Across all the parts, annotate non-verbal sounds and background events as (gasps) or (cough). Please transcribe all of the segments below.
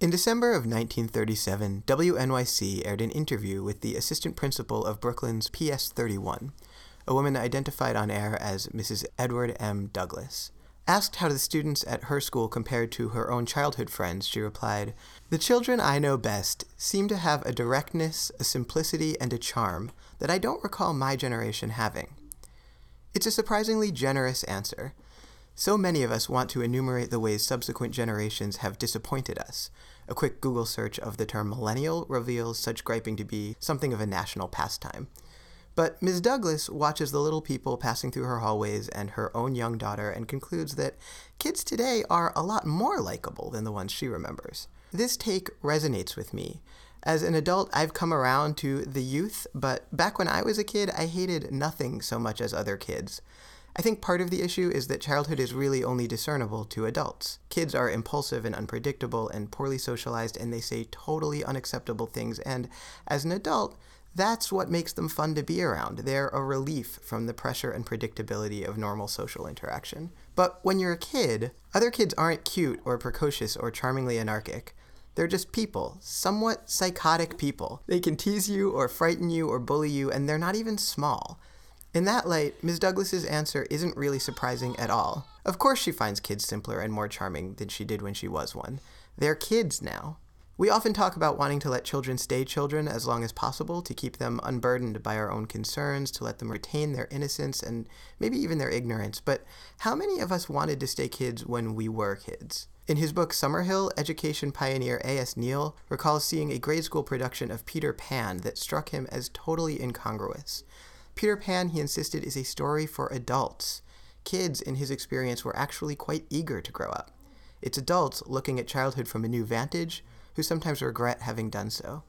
In December of 1937, WNYC aired an interview with the assistant principal of Brooklyn's PS 31, a woman identified on air as Mrs. Edward M. Douglas. Asked how the students at her school compared to her own childhood friends, she replied, The children I know best seem to have a directness, a simplicity, and a charm that I don't recall my generation having. It's a surprisingly generous answer. So many of us want to enumerate the ways subsequent generations have disappointed us. A quick Google search of the term millennial reveals such griping to be something of a national pastime. But Ms. Douglas watches the little people passing through her hallways and her own young daughter and concludes that kids today are a lot more likable than the ones she remembers. This take resonates with me. As an adult, I've come around to the youth, but back when I was a kid, I hated nothing so much as other kids. I think part of the issue is that childhood is really only discernible to adults. Kids are impulsive and unpredictable and poorly socialized, and they say totally unacceptable things, and as an adult, that's what makes them fun to be around. They're a relief from the pressure and predictability of normal social interaction. But when you're a kid, other kids aren't cute or precocious or charmingly anarchic. They're just people, somewhat psychotic people. They can tease you or frighten you or bully you, and they're not even small. In that light, Ms. Douglas's answer isn't really surprising at all. Of course, she finds kids simpler and more charming than she did when she was one. They're kids now. We often talk about wanting to let children stay children as long as possible to keep them unburdened by our own concerns, to let them retain their innocence and maybe even their ignorance. But how many of us wanted to stay kids when we were kids? In his book Summerhill, education pioneer A.S. Neill recalls seeing a grade school production of Peter Pan that struck him as totally incongruous. Peter Pan, he insisted, is a story for adults. Kids, in his experience, were actually quite eager to grow up. It's adults looking at childhood from a new vantage who sometimes regret having done so,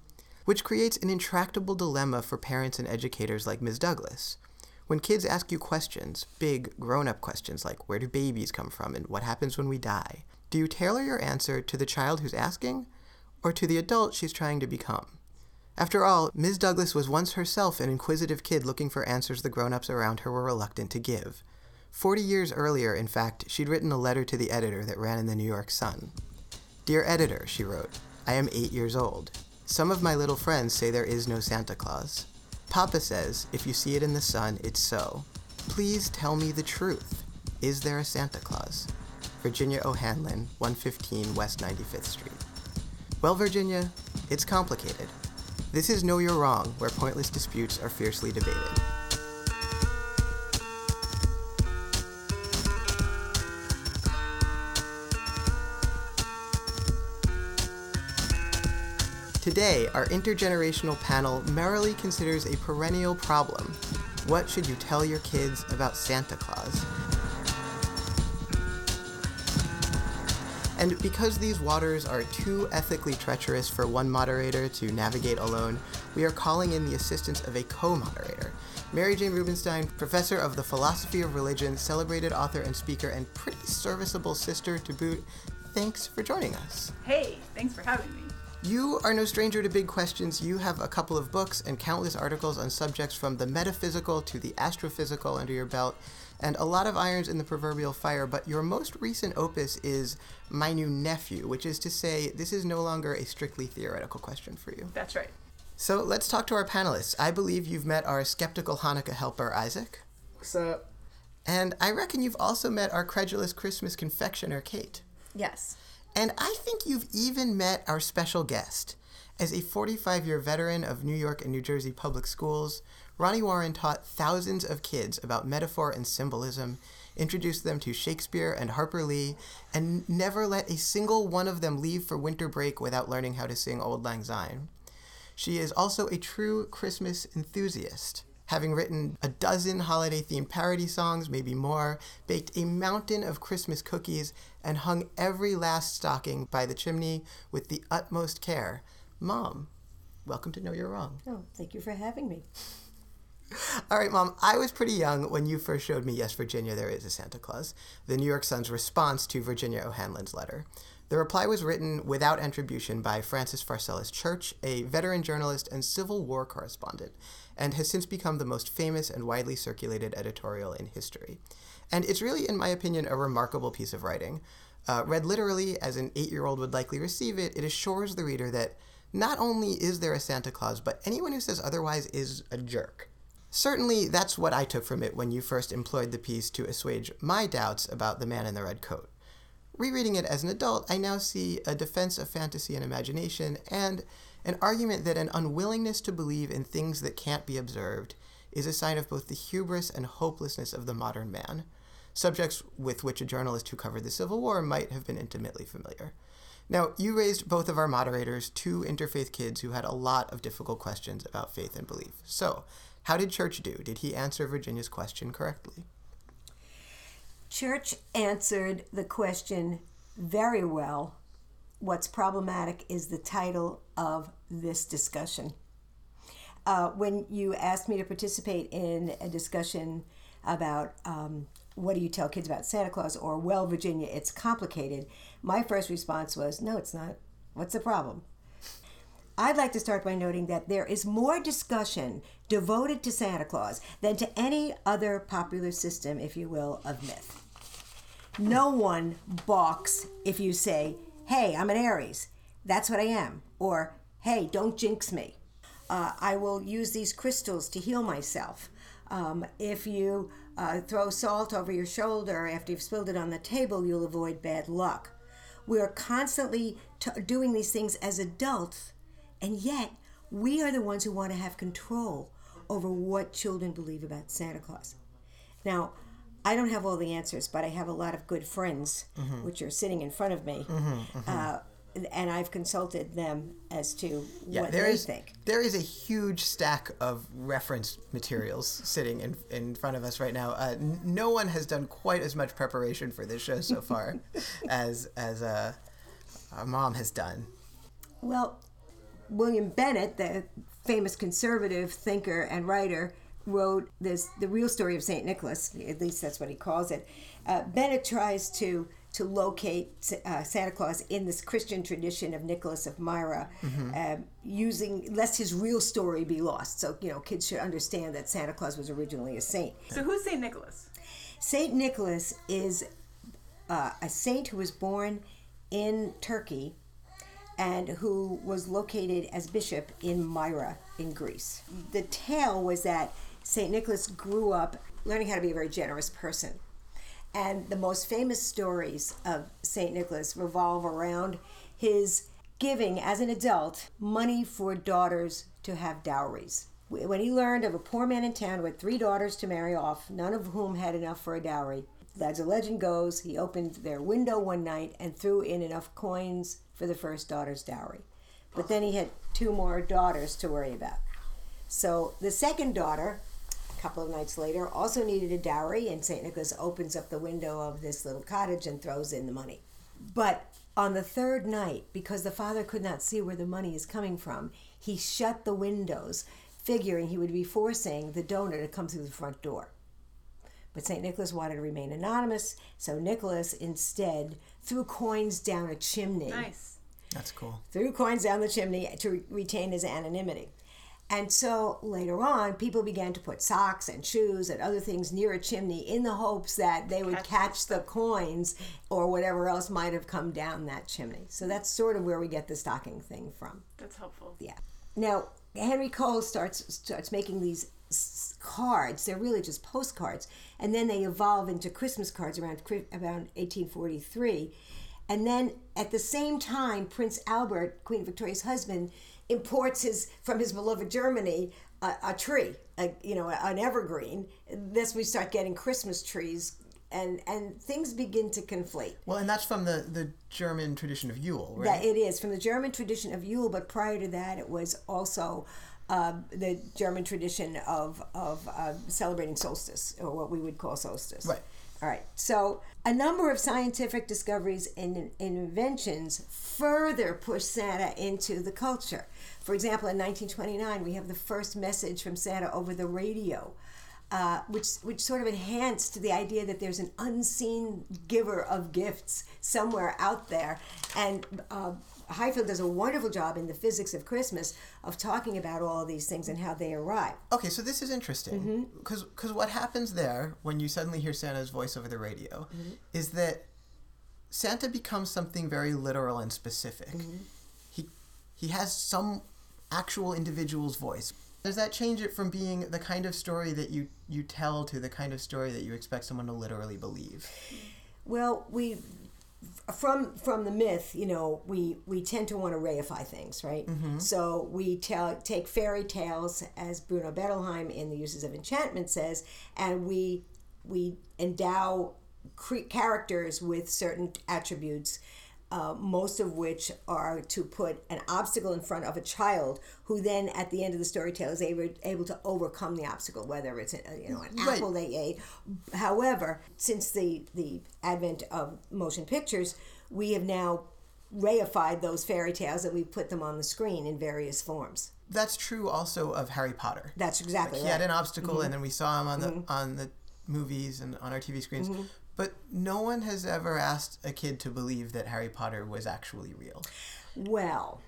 which creates an intractable dilemma for parents and educators like Ms. Douglas. When kids ask you questions, big grown up questions like where do babies come from and what happens when we die, do you tailor your answer to the child who's asking or to the adult she's trying to become? After all, Ms. Douglas was once herself an inquisitive kid looking for answers the grown ups around her were reluctant to give. Forty years earlier, in fact, she'd written a letter to the editor that ran in the New York Sun. Dear editor, she wrote, I am eight years old. Some of my little friends say there is no Santa Claus. Papa says, if you see it in the sun, it's so. Please tell me the truth. Is there a Santa Claus? Virginia O'Hanlon, 115 West 95th Street. Well, Virginia, it's complicated. This is Know You're Wrong, where pointless disputes are fiercely debated. Today, our intergenerational panel merrily considers a perennial problem. What should you tell your kids about Santa Claus? And because these waters are too ethically treacherous for one moderator to navigate alone, we are calling in the assistance of a co moderator. Mary-Jane Rubenstein, professor of the philosophy of religion, celebrated author and speaker, and pretty serviceable sister to boot, thanks for joining us. Hey, thanks for having me. You are no stranger to big questions. You have a couple of books and countless articles on subjects from the metaphysical to the astrophysical under your belt, and a lot of irons in the proverbial fire. But your most recent opus is My New Nephew, which is to say, this is no longer a strictly theoretical question for you. That's right. So let's talk to our panelists. I believe you've met our skeptical Hanukkah helper, Isaac. What's up? And I reckon you've also met our credulous Christmas confectioner, Cate. Yes. And I think you've even met our special guest. As a 45 year veteran of New York and New Jersey public schools, Ronnie Warren taught thousands of kids about metaphor and symbolism, introduced them to Shakespeare and Harper Lee, and never let a single one of them leave for winter break without learning how to sing Auld Lang Syne. She is also a true Christmas enthusiast having written a dozen holiday themed parody songs, maybe more, baked a mountain of Christmas cookies, and hung every last stocking by the chimney with the utmost care. Mom, welcome to Know You're Wrong. Oh, thank you for having me. (laughs) All right, Mom, I was pretty young when you first showed me Yes, Virginia, There Is a Santa Claus, the New York Sun's response to Virginia O'Hanlon's letter. The reply was written without attribution by Francis Pharcellus Church, a veteran journalist and Civil War correspondent, and has since become the most famous and widely circulated editorial in history. And it's really, in my opinion, a remarkable piece of writing. Uh, read literally, as an eight year old would likely receive it, it assures the reader that not only is there a Santa Claus, but anyone who says otherwise is a jerk. Certainly, that's what I took from it when you first employed the piece to assuage my doubts about the man in the red coat. Rereading it as an adult, I now see a defense of fantasy and imagination and an argument that an unwillingness to believe in things that can't be observed is a sign of both the hubris and hopelessness of the modern man, subjects with which a journalist who covered the Civil War might have been intimately familiar. Now, you raised both of our moderators, two interfaith kids who had a lot of difficult questions about faith and belief. So, how did Church do? Did he answer Virginia's question correctly? Church answered the question very well. What's problematic is the title of this discussion. Uh, when you asked me to participate in a discussion about um, what do you tell kids about Santa Claus or, well, Virginia, it's complicated, my first response was, no, it's not. What's the problem? I'd like to start by noting that there is more discussion devoted to Santa Claus than to any other popular system, if you will, of myth. No one balks if you say, hey, I'm an Aries. That's what I am. Or, hey, don't jinx me. Uh, I will use these crystals to heal myself. Um, if you uh, throw salt over your shoulder after you've spilled it on the table, you'll avoid bad luck. We are constantly t- doing these things as adults and yet, we are the ones who want to have control over what children believe about Santa Claus. Now, I don't have all the answers, but I have a lot of good friends, mm-hmm. which are sitting in front of me. Mm-hmm, mm-hmm. Uh, and I've consulted them as to yeah, what they is, think. There is a huge stack of reference materials sitting in, in front of us right now. Uh, n- no one has done quite as much preparation for this show so (laughs) far as as uh, our mom has done. Well, William Bennett, the famous conservative thinker and writer, wrote this the real story of Saint Nicholas. At least that's what he calls it. Uh, Bennett tries to to locate uh, Santa Claus in this Christian tradition of Nicholas of Myra, mm-hmm. uh, using lest his real story be lost. So you know, kids should understand that Santa Claus was originally a saint. So who's Saint Nicholas? Saint Nicholas is uh, a saint who was born in Turkey and who was located as bishop in Myra in Greece. The tale was that St. Nicholas grew up learning how to be a very generous person. And the most famous stories of St. Nicholas revolve around his giving as an adult money for daughters to have dowries. When he learned of a poor man in town who had three daughters to marry off, none of whom had enough for a dowry, as the legend goes, he opened their window one night and threw in enough coins for the first daughter's dowry. But then he had two more daughters to worry about. So the second daughter, a couple of nights later, also needed a dowry, and St. Nicholas opens up the window of this little cottage and throws in the money. But on the third night, because the father could not see where the money is coming from, he shut the windows, figuring he would be forcing the donor to come through the front door. But St. Nicholas wanted to remain anonymous, so Nicholas instead threw coins down a chimney. Nice. That's cool. Threw coins down the chimney to re- retain his anonymity. And so later on, people began to put socks and shoes and other things near a chimney in the hopes that they would catch, catch the coins or whatever else might have come down that chimney. So mm. that's sort of where we get the stocking thing from. That's helpful. Yeah. Now, Henry Cole starts starts making these cards. They're really just postcards, and then they evolve into Christmas cards around around 1843. And then at the same time, Prince Albert, Queen Victoria's husband, imports his from his beloved Germany a, a tree, a, you know, an evergreen. This we start getting Christmas trees and and things begin to conflate. Well, and that's from the the German tradition of Yule, right? That it is from the German tradition of Yule, but prior to that, it was also uh, the German tradition of of uh, celebrating solstice, or what we would call solstice. Right. All right. So a number of scientific discoveries and inventions further push Santa into the culture. For example, in 1929, we have the first message from Santa over the radio. Uh, which which sort of enhanced the idea that there's an unseen giver of gifts somewhere out there, and uh, Highfield does a wonderful job in the physics of Christmas of talking about all of these things and how they arrive. Okay, so this is interesting because mm-hmm. because what happens there when you suddenly hear Santa's voice over the radio mm-hmm. is that Santa becomes something very literal and specific. He he has some actual individual's voice. Does that change it from being the kind of story that you you tell to the kind of story that you expect someone to literally believe? Well, we from from the myth, you know, we we tend to want to reify things, right? Mm-hmm. So we tell take fairy tales, as Bruno Bettelheim in the Uses of Enchantment says, and we we endow cre- characters with certain attributes. Uh, most of which are to put an obstacle in front of a child who then at the end of the story tale is able, able to overcome the obstacle whether it's a, you know an Right. apple they ate however since the the advent of motion pictures we have now reified those fairy tales and we put them on the screen in various forms That's true also of Harry Potter. that's exactly he right had an obstacle mm-hmm. and then we saw him on the mm-hmm. on the movies and on our TV screens. Mm-hmm. But no one has ever asked a kid to believe that Harry Potter was actually real. Well,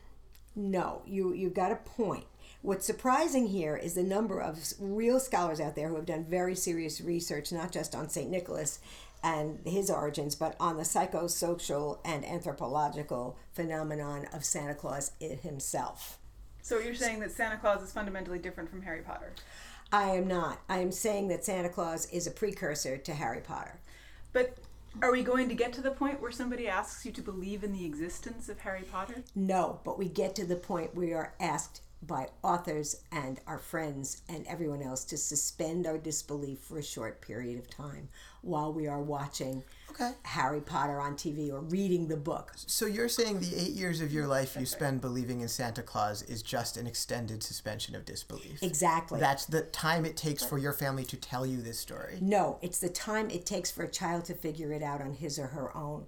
no, you you've got a point. What's surprising here is the number of real scholars out there who have done very serious research, not just on St. Nicholas and his origins, but on the psychosocial and anthropological phenomenon of Santa Claus i- himself. So you're saying that Santa Claus is fundamentally different from Harry Potter. I am not. I am saying that Santa Claus is a precursor to Harry Potter. But are we going to get to the point where somebody asks you to believe in the existence of Harry Potter? No, but we get to the point where we are asked by authors and our friends and everyone else to suspend our disbelief for a short period of time while we are watching Okay. Harry Potter on TV or reading the book. So you're saying the eight years of your life you spend believing in Santa Claus is just an extended suspension of disbelief. Exactly. That's the time it takes for your family to tell you this story. No, it's the time it takes for a child to figure it out on his or her own.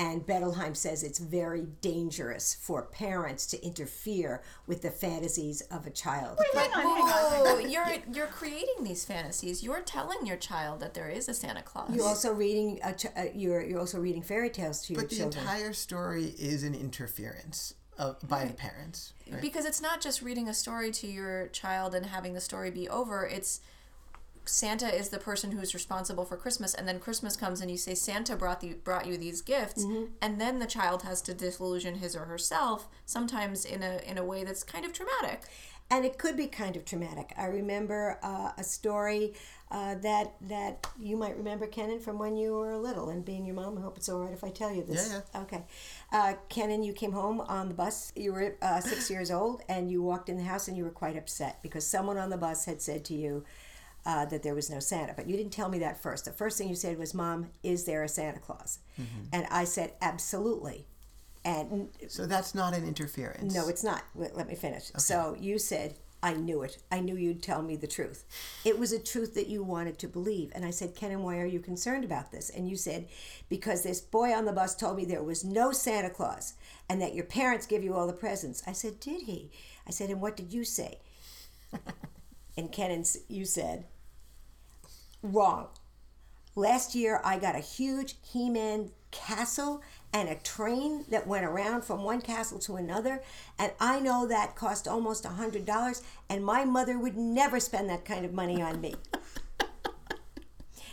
And Bettelheim says it's very dangerous for parents to interfere with the fantasies of a child. Hang on, hang on. Oh, (laughs) you're you're creating these fantasies. You're telling your child that there is a Santa Claus. You're also reading a ch- uh, you're you're also reading fairy tales to your children. But the entire story is an interference of, by the parents. Right? because it's not just reading a story to your child and having the story be over. It's Santa is the person who's responsible for Christmas, and then Christmas comes and you say Santa brought you brought you these gifts, and then the child has to disillusion his or herself, sometimes in a in a way that's kind of traumatic. and it could be kind of traumatic. I remember uh, a story uh, that that you might remember, Kenan, from when you were little. And being your mom, I hope it's all right if I tell you this. Yeah, Okay, uh, Kenan, you came home on the bus. You were uh, six (gasps) years old, and you walked in the house, and you were quite upset because someone on the bus had said to you. Uh, that there was no Santa, but you didn't tell me that first. The first thing you said was, "Mom, is there a Santa Claus?" And I said, "Absolutely." And So that's not an interference. no, it's not. Let me finish. So you said, I knew it. I knew you'd tell me the truth. It was a truth that you wanted to believe. And I said, Kenan, why are you concerned about this? And you said, because this boy on the bus told me there was no Santa Claus and that your parents give you all the presents. I said, did he? I said, and what did you say? (laughs) and Kenan, you said, wrong. Last year, I got a huge He Man castle and a train that went around from one castle to another. And I know that cost almost a $100, and my mother would never spend that kind of money on me.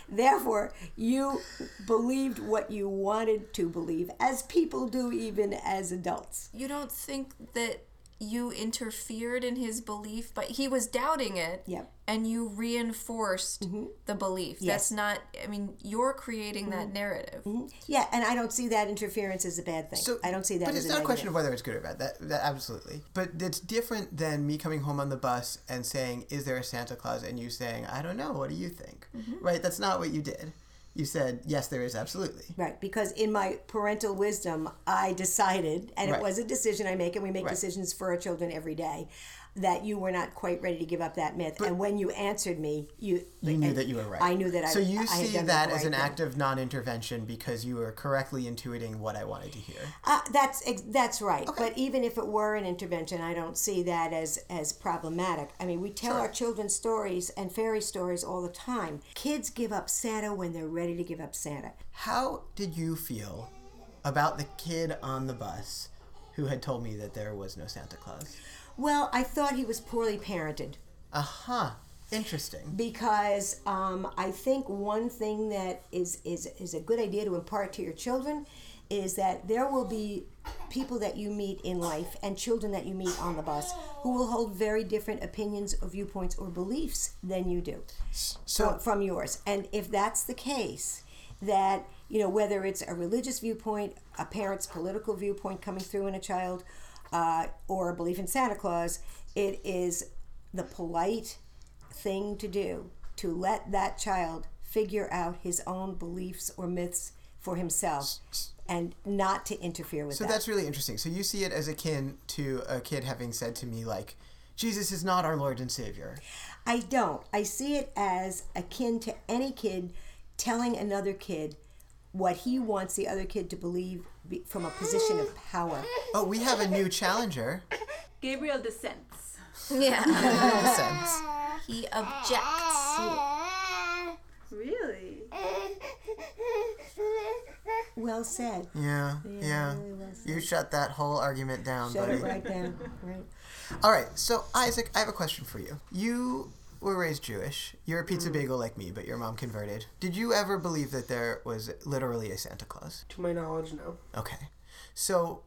Therefore, you believed what you wanted to believe, as people do even as adults. You don't think that you interfered in his belief, but he was doubting it. Yep. And you reinforced mm-hmm. the belief. That's not. I mean, you're creating that mm-hmm. narrative. Mm-hmm. Yeah, and I don't see that interference as a bad thing. So, I don't see that But as it's a not a question negative. of whether it's good or bad. That, that absolutely. But it's different than me coming home on the bus and saying, "Is there a Santa Claus?" and you saying, "I don't know. What do you think?" Mm-hmm. Right? That's not what you did. You said, "Yes, there is absolutely." Right, because in my parental wisdom, I decided, and Right. it was a decision I make, and we make Right. decisions for our children every day, that you were not quite ready to give up that myth. and when you answered me, you You knew that you were right. I knew that I. So you I see that as an thing. act of non-intervention because you were correctly intuiting what I wanted to hear. Uh, that's that's right. But even if it were an intervention, I don't see that as as problematic. I mean, we tell Sure. our children stories and fairy stories all the time. Kids give up Santa when they're ready to give up Santa. How did you feel about the kid on the bus who had told me that there was no Santa Claus? Well, I thought he was poorly parented. Uh huh. Interesting. because um, I think one thing that is, is is a good idea to impart to your children is that there will be people that you meet in life and children that you meet on the bus who will hold very different opinions or viewpoints or beliefs than you do So from, from yours. And if that's the case, that you know whether it's a religious viewpoint, a parent's political viewpoint coming through in a child, uh, or a belief in Santa Claus, it is the polite thing to do to let that child figure out his own beliefs or myths for himself and not to interfere with So that. that's really interesting. So you see it as akin to a kid having said to me like, "Jesus is not our Lord and Savior." I don't. I see it as akin to any kid telling another kid what he wants the other kid to believe be- from a position of power. Oh, we have a new challenger. Gabriel dissents. Yeah. (laughs) in a he objects. Really? Well said. Yeah, yeah. really well said. You shut that whole argument down, Shut buddy. it right down. Right. (laughs) All right, so Isaac, I have a question for you. You were raised Jewish. You're a Mm. pizza bagel like me, but your mom converted. Did you ever believe that there was literally a Santa Claus? To my knowledge, no. Okay. So,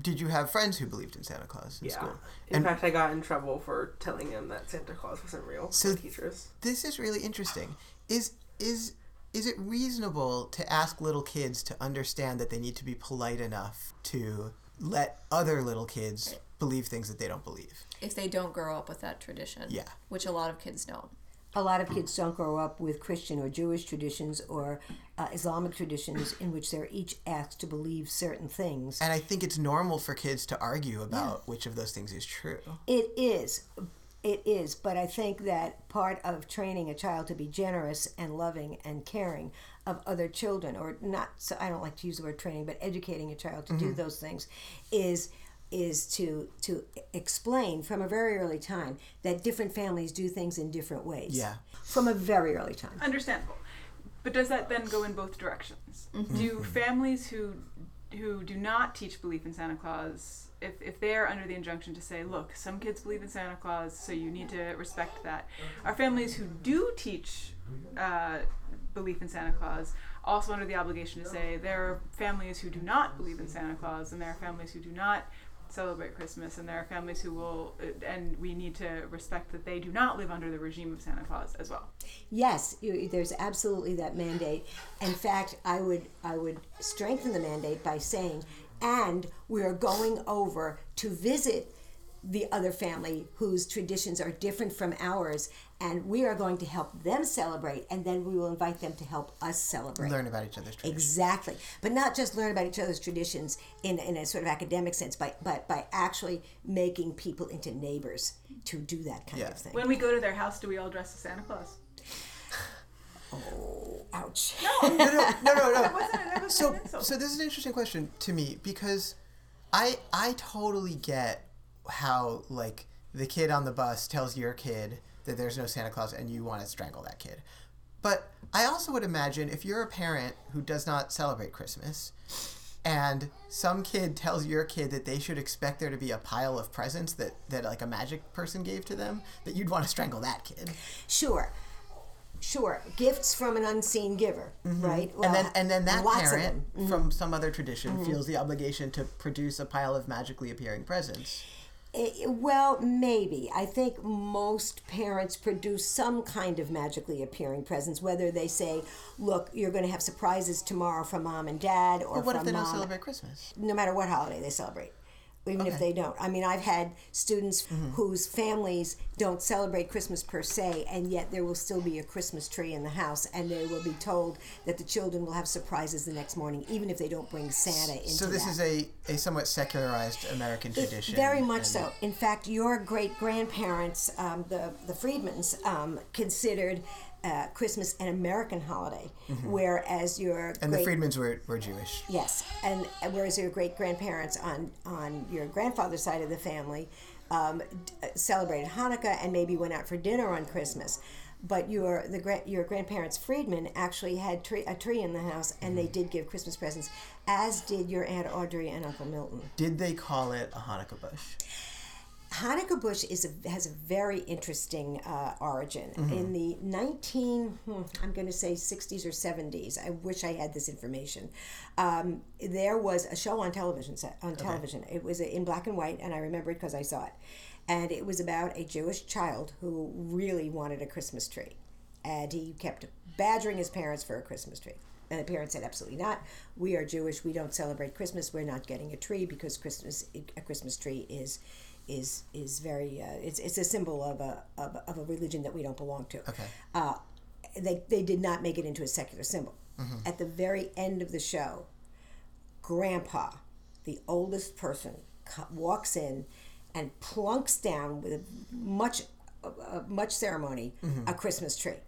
did you have friends who believed in Santa Claus in Yeah. school? In And- fact, I got in trouble for telling them that Santa Claus wasn't real. So- teachers. This is really interesting. Is is is it reasonable to ask little kids to understand that they need to be polite enough to let other little kids believe things that they don't believe? If they don't grow up with that tradition. Yeah. Which a lot of kids don't. A lot of kids don't grow up with Christian or Jewish traditions or uh, Islamic traditions in which they're each asked to believe certain things. And I think it's normal for kids to argue about which of those things is true. It is. It is. But I think that part of training a child to be generous and loving and caring of other children, or not, so I don't like to use the word training, but educating a child to Mm-hmm. do those things, is is to to explain from a very early time that different families do things in different ways. Yeah. From a very early time. Understandable. But does that then go in both directions? Do families who who do not teach belief in Santa Claus, if, if they're under the injunction to say, look, some kids believe in Santa Claus, so you need to respect that, are families who do teach uh, belief in Santa Claus also under the obligation to say there are families who do not believe in Santa Claus, and there are families who do not celebrate Christmas, and there are families who will, uh, and we need to respect that they do not live under the regime of Santa Claus as well. Yes, you, there's absolutely that mandate. In fact, I would I would strengthen the mandate by saying, and we are going over to visit the other family whose traditions are different from ours, and we are going to help them celebrate, and then we will invite them to help us celebrate. Learn about each other's traditions. Exactly, but not just learn about each other's traditions in, in a sort of academic sense, but but by actually making people into neighbors to do that kind Yeah. of thing. When we go to their house, do we all dress as Santa Claus? (sighs) Oh, ouch. (laughs) no, no, no, no. That (laughs) wasn't, that was so so this is an interesting question to me because I I totally get how like the kid on the bus tells your kid that there's no Santa Claus and you want to strangle that kid. But I also would imagine if you're a parent who does not celebrate Christmas and some kid tells your kid that they should expect there to be a pile of presents that, that like a magic person gave to them, that you'd want to strangle that kid. Sure. Sure. Gifts from an unseen giver, right? Mm-hmm. and then and then that parent. Mm-hmm. from some other tradition feels the obligation to produce a pile of magically appearing presents. Eh, well, maybe. I think most parents produce some kind of magically appearing presents, whether they say, look, you're going to have surprises tomorrow from mom and dad, or But what from if they don't mom, celebrate Christmas? no matter what holiday they celebrate. Even if they don't. I mean, I've had students Mm-hmm. whose families don't celebrate Christmas per se, and yet there will still be a Christmas tree in the house, and they will be told that the children will have surprises the next morning, even if they don't bring Santa into So this that. is a, a somewhat secularized American It- tradition. Very much and- so. In fact, your great grandparents, um, the the Friedmans, um, considered uh, Christmas an American holiday, whereas your Mm-hmm. And great, the Friedmans were, were Jewish. yes, and whereas your great grandparents on on your grandfather's side of the family um, d- uh, celebrated Hanukkah and maybe went out for dinner on Christmas. But your the gra- your grandparents Friedman actually had tree, a tree in the house, and Mm-hmm. they did give Christmas presents, as did your aunt Audrey and Uncle Milton. Did they call it a Hanukkah bush? Hanukkah bush is a, has a very interesting uh, origin. In the 19, hmm, I'm going to say 60s or 70s, I wish I had this information. Um, there was a show on television set on television. It was in black and white, and I remember it because I saw it. And it was about a Jewish child who really wanted a Christmas tree, and he kept badgering his parents for a Christmas tree. And the parents said, "Absolutely not. We are Jewish. We don't celebrate Christmas. We're not getting a tree because Christmas a Christmas tree is is is very uh, it's it's a symbol of a of, of a religion that we don't belong to." Okay. Uh, they they did not make it into a secular symbol. At the very end of the show, Grandpa, the oldest person, walks in and plunks down with a much uh, much ceremony a Christmas tree.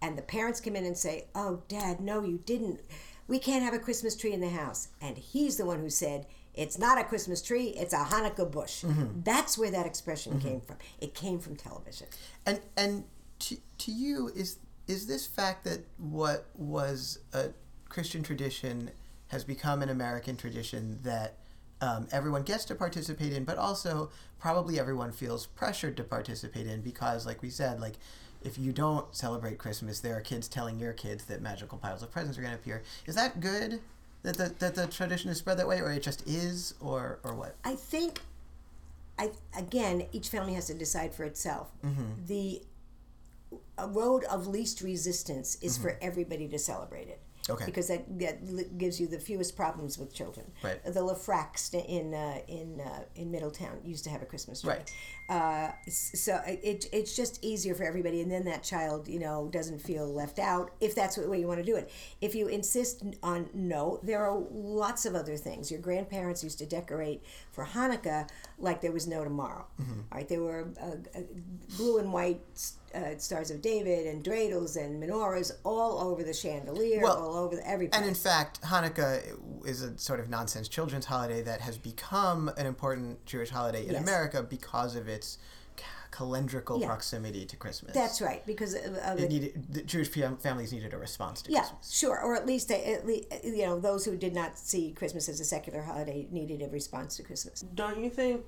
And the parents come in and say, "Oh, Dad, no, you didn't. We can't have a Christmas tree in the house." And he's the one who said, "It's not a Christmas tree; it's a Hanukkah bush." That's where that expression came from. It came from television. And and to, to you is is this fact that what was a Christian tradition has become an American tradition that um, everyone gets to participate in, but also probably everyone feels pressured to participate in because, like we said, like if you don't celebrate Christmas, there are kids telling your kids that magical piles of presents are going to appear. Is that good? That the, that the tradition is spread that way, or it just is, or or what? I think, I again, each family has to decide for itself. Mm-hmm. The a road of least resistance is for mm-hmm. everybody to celebrate it. Okay. Because that, that gives you the fewest problems with children. Right. The Lafrax in uh, in uh, in Middletown used to have a Christmas tree. Right. Uh, so it, it's just easier for everybody, and then that child, you know, doesn't feel left out if that's the way you want to do it. If you insist on no, there are lots of other things. Your grandparents used to decorate for Hanukkah like there was no tomorrow. Mm-hmm. All right, there were uh, uh, blue and white uh, stars of David and dreidels and menorahs all over the chandelier, Well, all over the, every place. And in fact, Hanukkah is a sort of nonsense children's holiday that has become an important Jewish holiday in Yes. America because of its calendrical Yeah. proximity to Christmas. that's right, because of, of it it. needed the Jewish families needed a response to Christmas. Yeah, Christmas. sure. Or at least, at least, you know, those who did not see Christmas as a secular holiday needed a response to Christmas. Don't you think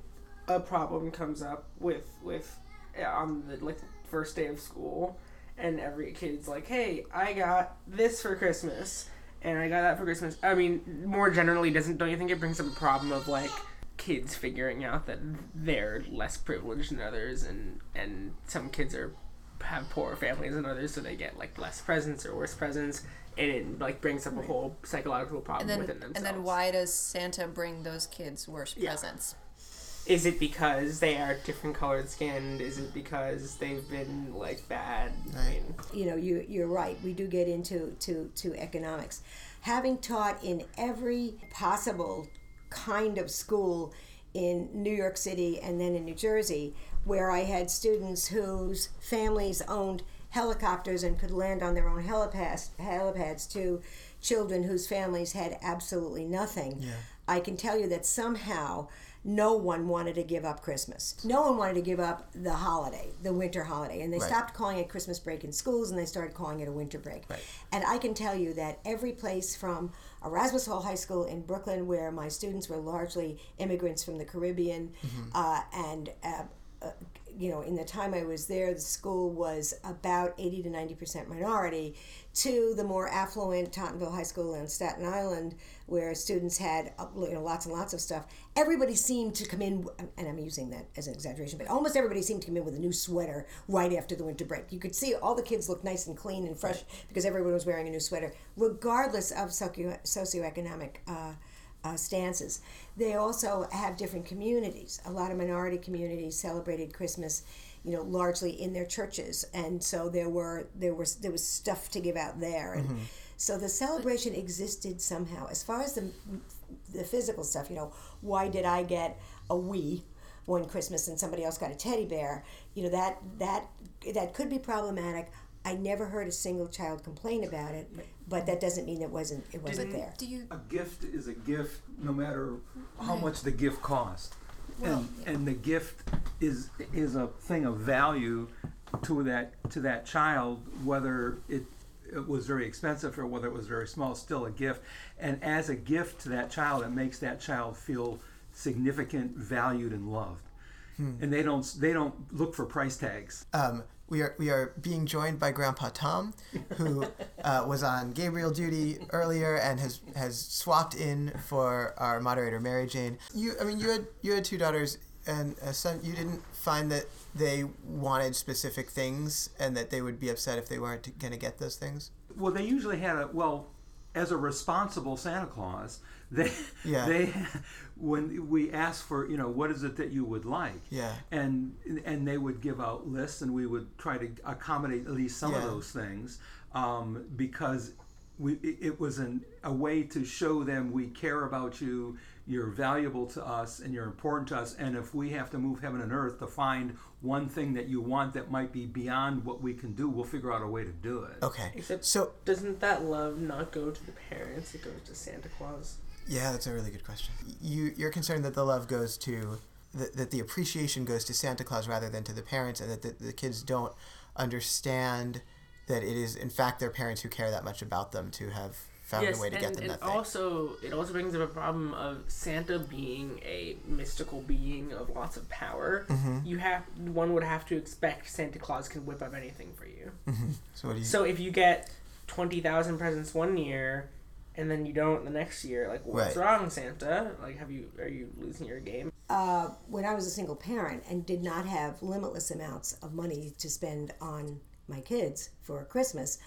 a problem comes up with with on the like first day of school, and every kid's like, "Hey, I got this for Christmas, and I got that for Christmas." I mean, more generally, doesn't don't you think it brings up a problem of like kids figuring out that they're less privileged than others, and and some kids are have poorer families than others, so they get like less presents or worse presents, and it like brings up a whole psychological problem then, within themselves. and then why does Santa bring those kids worse Yeah. presents? Is it because they are different colored skinned? Is it because they've been like bad? I mean, you know you you're right we do get into to to economics having taught in every possible kind of school in New York City and then in New Jersey where I had students whose families owned helicopters and could land on their own helipads helipads to children whose families had absolutely nothing Yeah. I can tell you that somehow no one wanted to give up Christmas. No one wanted to give up the holiday, the winter holiday. And they Right. stopped calling it Christmas break in schools and they started calling it a winter break. Right. And I can tell you that every place from Erasmus Hall High School in Brooklyn, where my students were largely immigrants from the Caribbean, uh, and uh, uh, you know, in the time I was there, the school was about 80 to 90% minority, to the more affluent Tottenville High School on Staten Island, where students had uh, you know, lots and lots of stuff. Everybody seemed to come in, and I'm using that as an exaggeration, but almost everybody seemed to come in with a new sweater right after the winter break. You could see all the kids looked nice and clean and fresh because everyone was wearing a new sweater, regardless of socio- socioeconomic. Uh, uh, stances. They also have different communities. A lot of minority communities celebrated Christmas, you know, largely in their churches, and so there were there was there was stuff to give out there, and so the celebration existed somehow. As far as the the physical stuff, you know, why did I get a Wii? One Christmas and somebody else got a teddy bear. You know that that that could be problematic. I never heard a single child complain about it, but that doesn't mean it wasn't it wasn't there. Do you? A gift is a gift no matter how much the gift costs. And and the gift is is a thing of value to that to that child whether it it was very expensive or whether it was very small still a gift. And as a gift to that child it makes that child feel significant valued and loved. And they don't they don't look for price tags. Um, we are we are being joined by Grandpa Tom, who (laughs) uh, was on Gabriel duty earlier and has has swapped in for our moderator Mary-Jane. You, I mean, you had you had two daughters and a son. You didn't find that they wanted specific things and that they would be upset if they weren't going to get those things. Well, they usually had a well, as a responsible Santa Claus, (laughs) they Yeah. they when we asked for you know what is it that you would like, Yeah. and and they would give out lists, and we would try to accommodate at least some of those things, um, because we it, it was an, a way to show them we care about you. You're valuable to us, and you're important to us. And if we have to move heaven and earth to find one thing that you want that might be beyond what we can do, we'll figure out a way to do it. Okay. Except- So Doesn't that love not go to the parents? It goes to Santa Claus. yeah, that's a really good question. You you're concerned that the love goes to that, that the appreciation goes to Santa Claus rather than to the parents, and that the, the kids don't understand that it is in fact their parents who care that much about them to have found yes, a way to and, get them and that thing. also it also brings up a problem of Santa being a mystical being of lots of power. Mm-hmm. You have one would have to expect Santa Claus can whip up anything for you. so what do you? So if you get twenty thousand presents one year, and then you don't the next year, like what's Right. wrong, Santa? Like, have you are you losing your game? uh, when I was a single parent and did not have limitless amounts of money to spend on my kids for Christmas,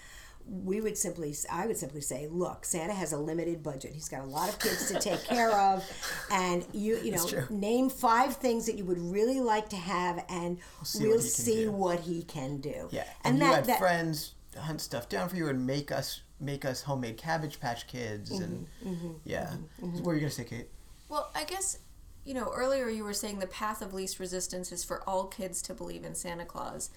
we would simply, I would simply say, look, Santa has a limited budget. He's got a lot of kids to take care of, and you, you know, name five things that you would really like to have, and see we'll what he see what he can do. yeah, and, and, you that, had that friends hunt stuff down for you and make us make us homemade Cabbage Patch Kids mm-hmm, and Mm-hmm, mm-hmm yeah. Mm-hmm. What were you gonna say, Cate? Well, I guess, you know, earlier you were saying the path of least resistance is for all kids to believe in Santa Claus.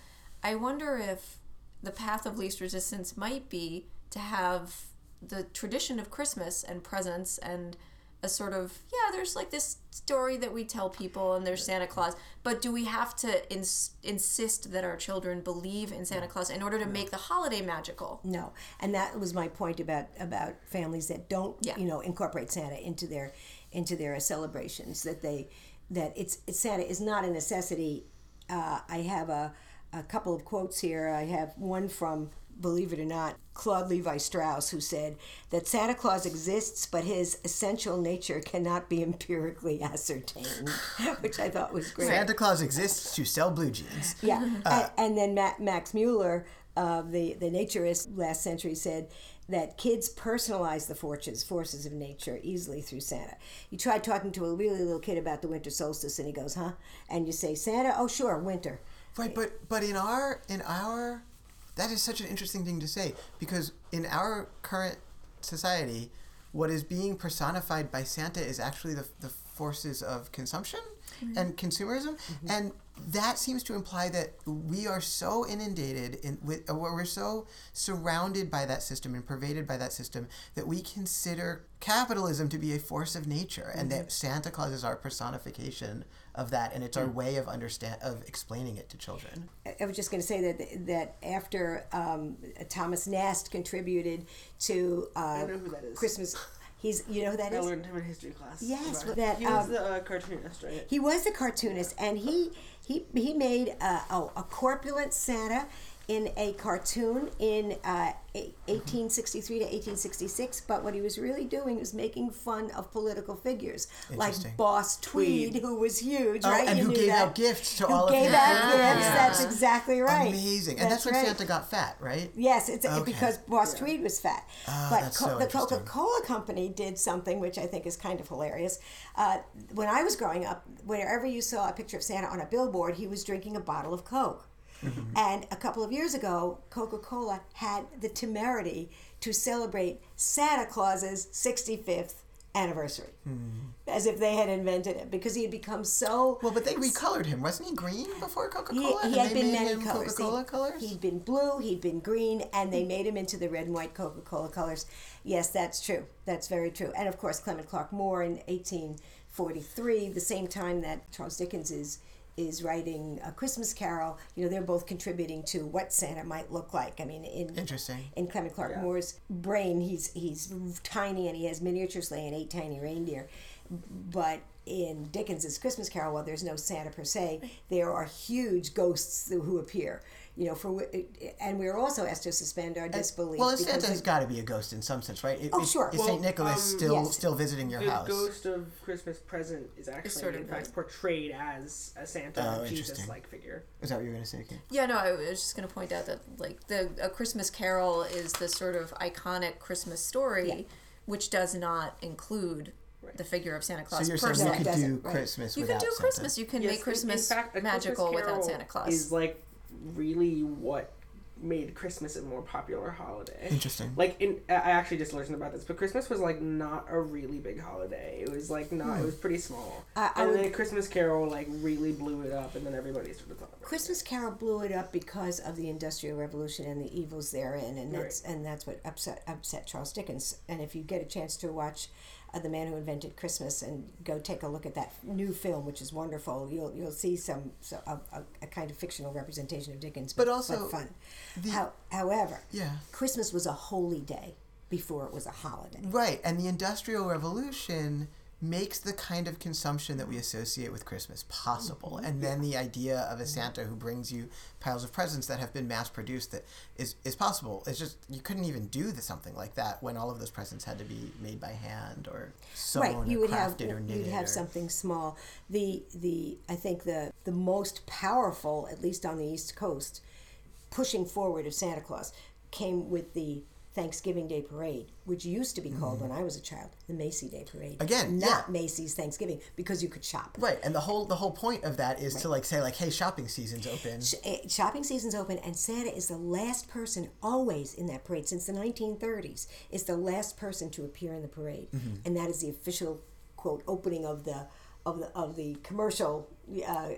I wonder if the path of least resistance might be to have the tradition of Christmas and presents and a sort of, yeah, there's like this story that we tell people and there's Santa Claus, but do we have to ins- insist that our children believe in Santa Claus in order to make the holiday magical? No, and that was my point about about families that don't, Yeah. you know, incorporate Santa into their into their celebrations. That they that it's, it's Santa is not a necessity. Uh, I have a a couple of quotes here. I have one from, believe it or not, Claude Lévi-Strauss, who said that Santa Claus exists, but his essential nature cannot be empirically (laughs) ascertained, (laughs) which I thought was great. Santa Claus exists to sell blue jeans. Yeah, and, and then Ma- Max Mueller, uh, the the naturist last century, said that kids personalize the forces forces of nature easily through Santa. You try talking to a really little kid about the winter solstice, and he goes, "Huh?" And you say, "Santa? Oh, sure, winter." Right, but but in our in our that is such an interesting thing to say because in our current society, what is being personified by Santa is actually the the forces of consumption mm-hmm. and consumerism, mm-hmm. and that seems to imply that we are so inundated in with we're so surrounded by that system and pervaded by that system that we consider capitalism to be a force of nature and that mm-hmm. Santa Claus is our personification of that and it's our way of understand of explaining it to children. I was just going to say that that after um, Thomas Nast contributed to uh, I know who that is. Christmas, he's you know who that I is. learned him in history class. Yes, About- that, he was um, the uh, cartoonist, right? He was a cartoonist, and he he he made a, a, a corpulent Santa in a cartoon in uh, 1863 to 1866. But what he was really doing was making fun of political figures like Boss Tweed, Tweed. who was huge, Oh, right? and You who knew gave that. out gifts to Who all of gave out Yeah. gifts? That's exactly right. Amazing. And that's, when right. Santa got fat, right? Yes, it's Okay. because Boss Tweed was fat. Ah, but that's Co- so the. Coca Cola Company did something which I think is kind of hilarious. Uh, when I was growing up, whenever you saw a picture of Santa on a billboard, he was drinking a bottle of Coke. Mm-hmm. And a couple of years ago, Coca Cola had the temerity to celebrate Santa Claus's 65th anniversary. As if they had invented it, because he had become so. Well, but they recolored him. Wasn't he green before Coca he, Cola? he had been many colors. Coca-Cola He- colors? He'd been blue, he'd been green, and they made him into the red and white Coca Cola colors. Yes, that's true. That's very true. And of course, Clement Clarke Moore in 1843, the same time that Charles Dickens is is writing a Christmas Carol. You know, they're both contributing to what Santa might look like. I mean, in Interesting. in Clement Clarke Moore's brain, he's he's tiny and he has miniatures laying eight tiny reindeer. But in Dickens's Christmas Carol, while there's no Santa per se, there are huge ghosts who- who appear. You know, for and we're also asked to suspend our disbelief. Well, a because Santa's the- got to be a ghost in some sense, right? It- Oh, is- sure. Is Well, Saint Nicholas um, still yes. still visiting your the house? The ghost of Christmas present is actually sort of in fact portrayed as a Santa Oh, Jesus-like figure. Is that what you were gonna say, Cate? Yeah, no, I was just going to point out that like the A Christmas Carol is the sort of iconic Christmas story, Yeah. which does not include the figure of Santa Claus. So Claus you're per saying No, you it could doesn't, do right. You without can do Santa? Christmas. You can Yes, make Christmas in fact, magical Christmas without Santa Claus. Is like really what made Christmas a more popular holiday. Interesting. Like in, I I actually just learned about this, but Christmas was like not a really big holiday. It was like not. Hmm. It was pretty small. I- I and would- then Christmas Carol like really blew it up, and then everybody started talking. About Christmas Carol blew it up because of the Industrial Revolution and the evils therein, and that's and that's what upset upset Charles Dickens. And if you get a chance to watch uh, The Man Who Invented Christmas and go take a look at that new film, which is wonderful, you'll you'll see some so, a, a, a kind of fictional representation of Dickens, But also fun. the- How, however, Yeah. Christmas was a holy day before it was a holiday. Right, and the Industrial Revolution makes the kind of consumption that we associate with Christmas possible. Mm-hmm. And then the idea of a Santa who brings you piles of presents that have been mass produced that is, is possible. It's just you couldn't even do the, something like that when all of those presents had to be made by hand or sewn right you or would have or knitted. you'd have or- something small the the i think the the most powerful at least on the east coast pushing forward of santa claus came with the thanksgiving day parade which used to be called when i was a child the macy day parade Mm-hmm. Again, not yeah. macy's thanksgiving because you could shop Right, and the whole the whole point of that is to like say like, hey, shopping season's open. Sh- eh, shopping season's open and santa is the last person always in that parade since the 1930s is the last person to appear in the parade Mm-hmm. and that is the official quote opening of the of the of the commercial uh,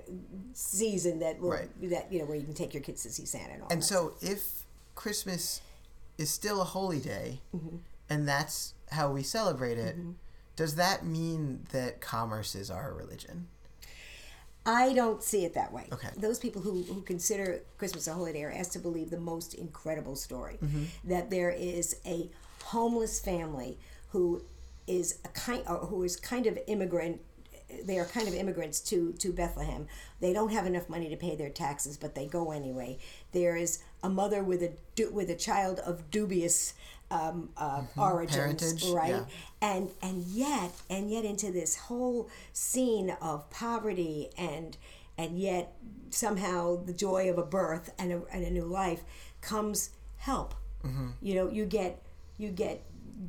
season that will Right. that you know where you can take your kids to see santa and all And so if Christmas is still a holy day Mm-hmm. and that's how we celebrate it, does that mean that commerce is our religion? I don't see it that way. Okay. Those people who, who consider Christmas a holiday are asked to believe the most incredible story Mm-hmm. that there is a homeless family who is a kind who is kind of immigrant. They are kind of immigrants to to Bethlehem. They don't have enough money to pay their taxes, but they go anyway. There is a mother with a du- with a child of dubious um, uh, origins, Parentage, right? yeah. and and yet and yet into this whole scene of poverty and and yet somehow the joy of a birth and a, and a new life comes help you know you get you get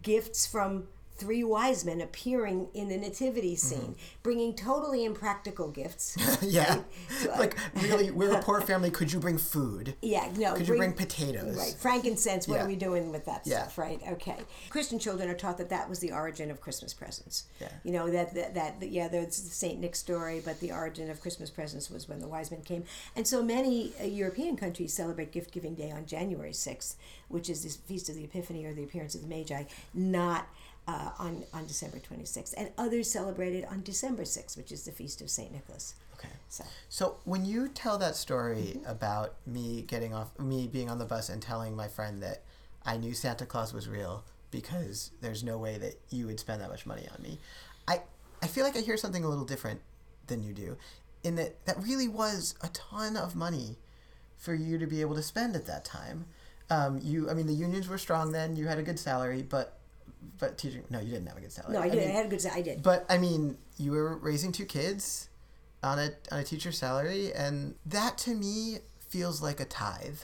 gifts from three wise men appearing in the nativity scene bringing totally impractical gifts (laughs) yeah. So, (laughs) like really we're a poor family, could you bring food? yeah no Could you bring potatoes? Right, frankincense. What Yeah. are we doing with that Yeah. stuff? Right. Okay. Christian children are taught that that was the origin of Christmas presents. Yeah. You know that that, that yeah, there's the Saint Nick story, but the origin of Christmas presents was when the wise men came, and so many uh, European countries celebrate gift giving day on January sixth, which is the feast of the Epiphany or the appearance of the Magi, not. Uh, on, on December 26th, and others celebrated on December 6th, which is the feast of St. Nicholas. Okay. So, So when you tell that story Mm-hmm. about me getting off, me being on the bus and telling my friend that I knew Santa Claus was real because there's no way that you would spend that much money on me, I I feel like I hear something a little different than you do, in that that really was a ton of money for you to be able to spend at that time. Um, you, I mean, the unions were strong then. You had a good salary, but but teaching, no, you didn't have a good salary. no, I did. I, mean, had a good. I did. but I mean, you were raising two kids on a on a teacher's salary, and that to me feels like a tithe.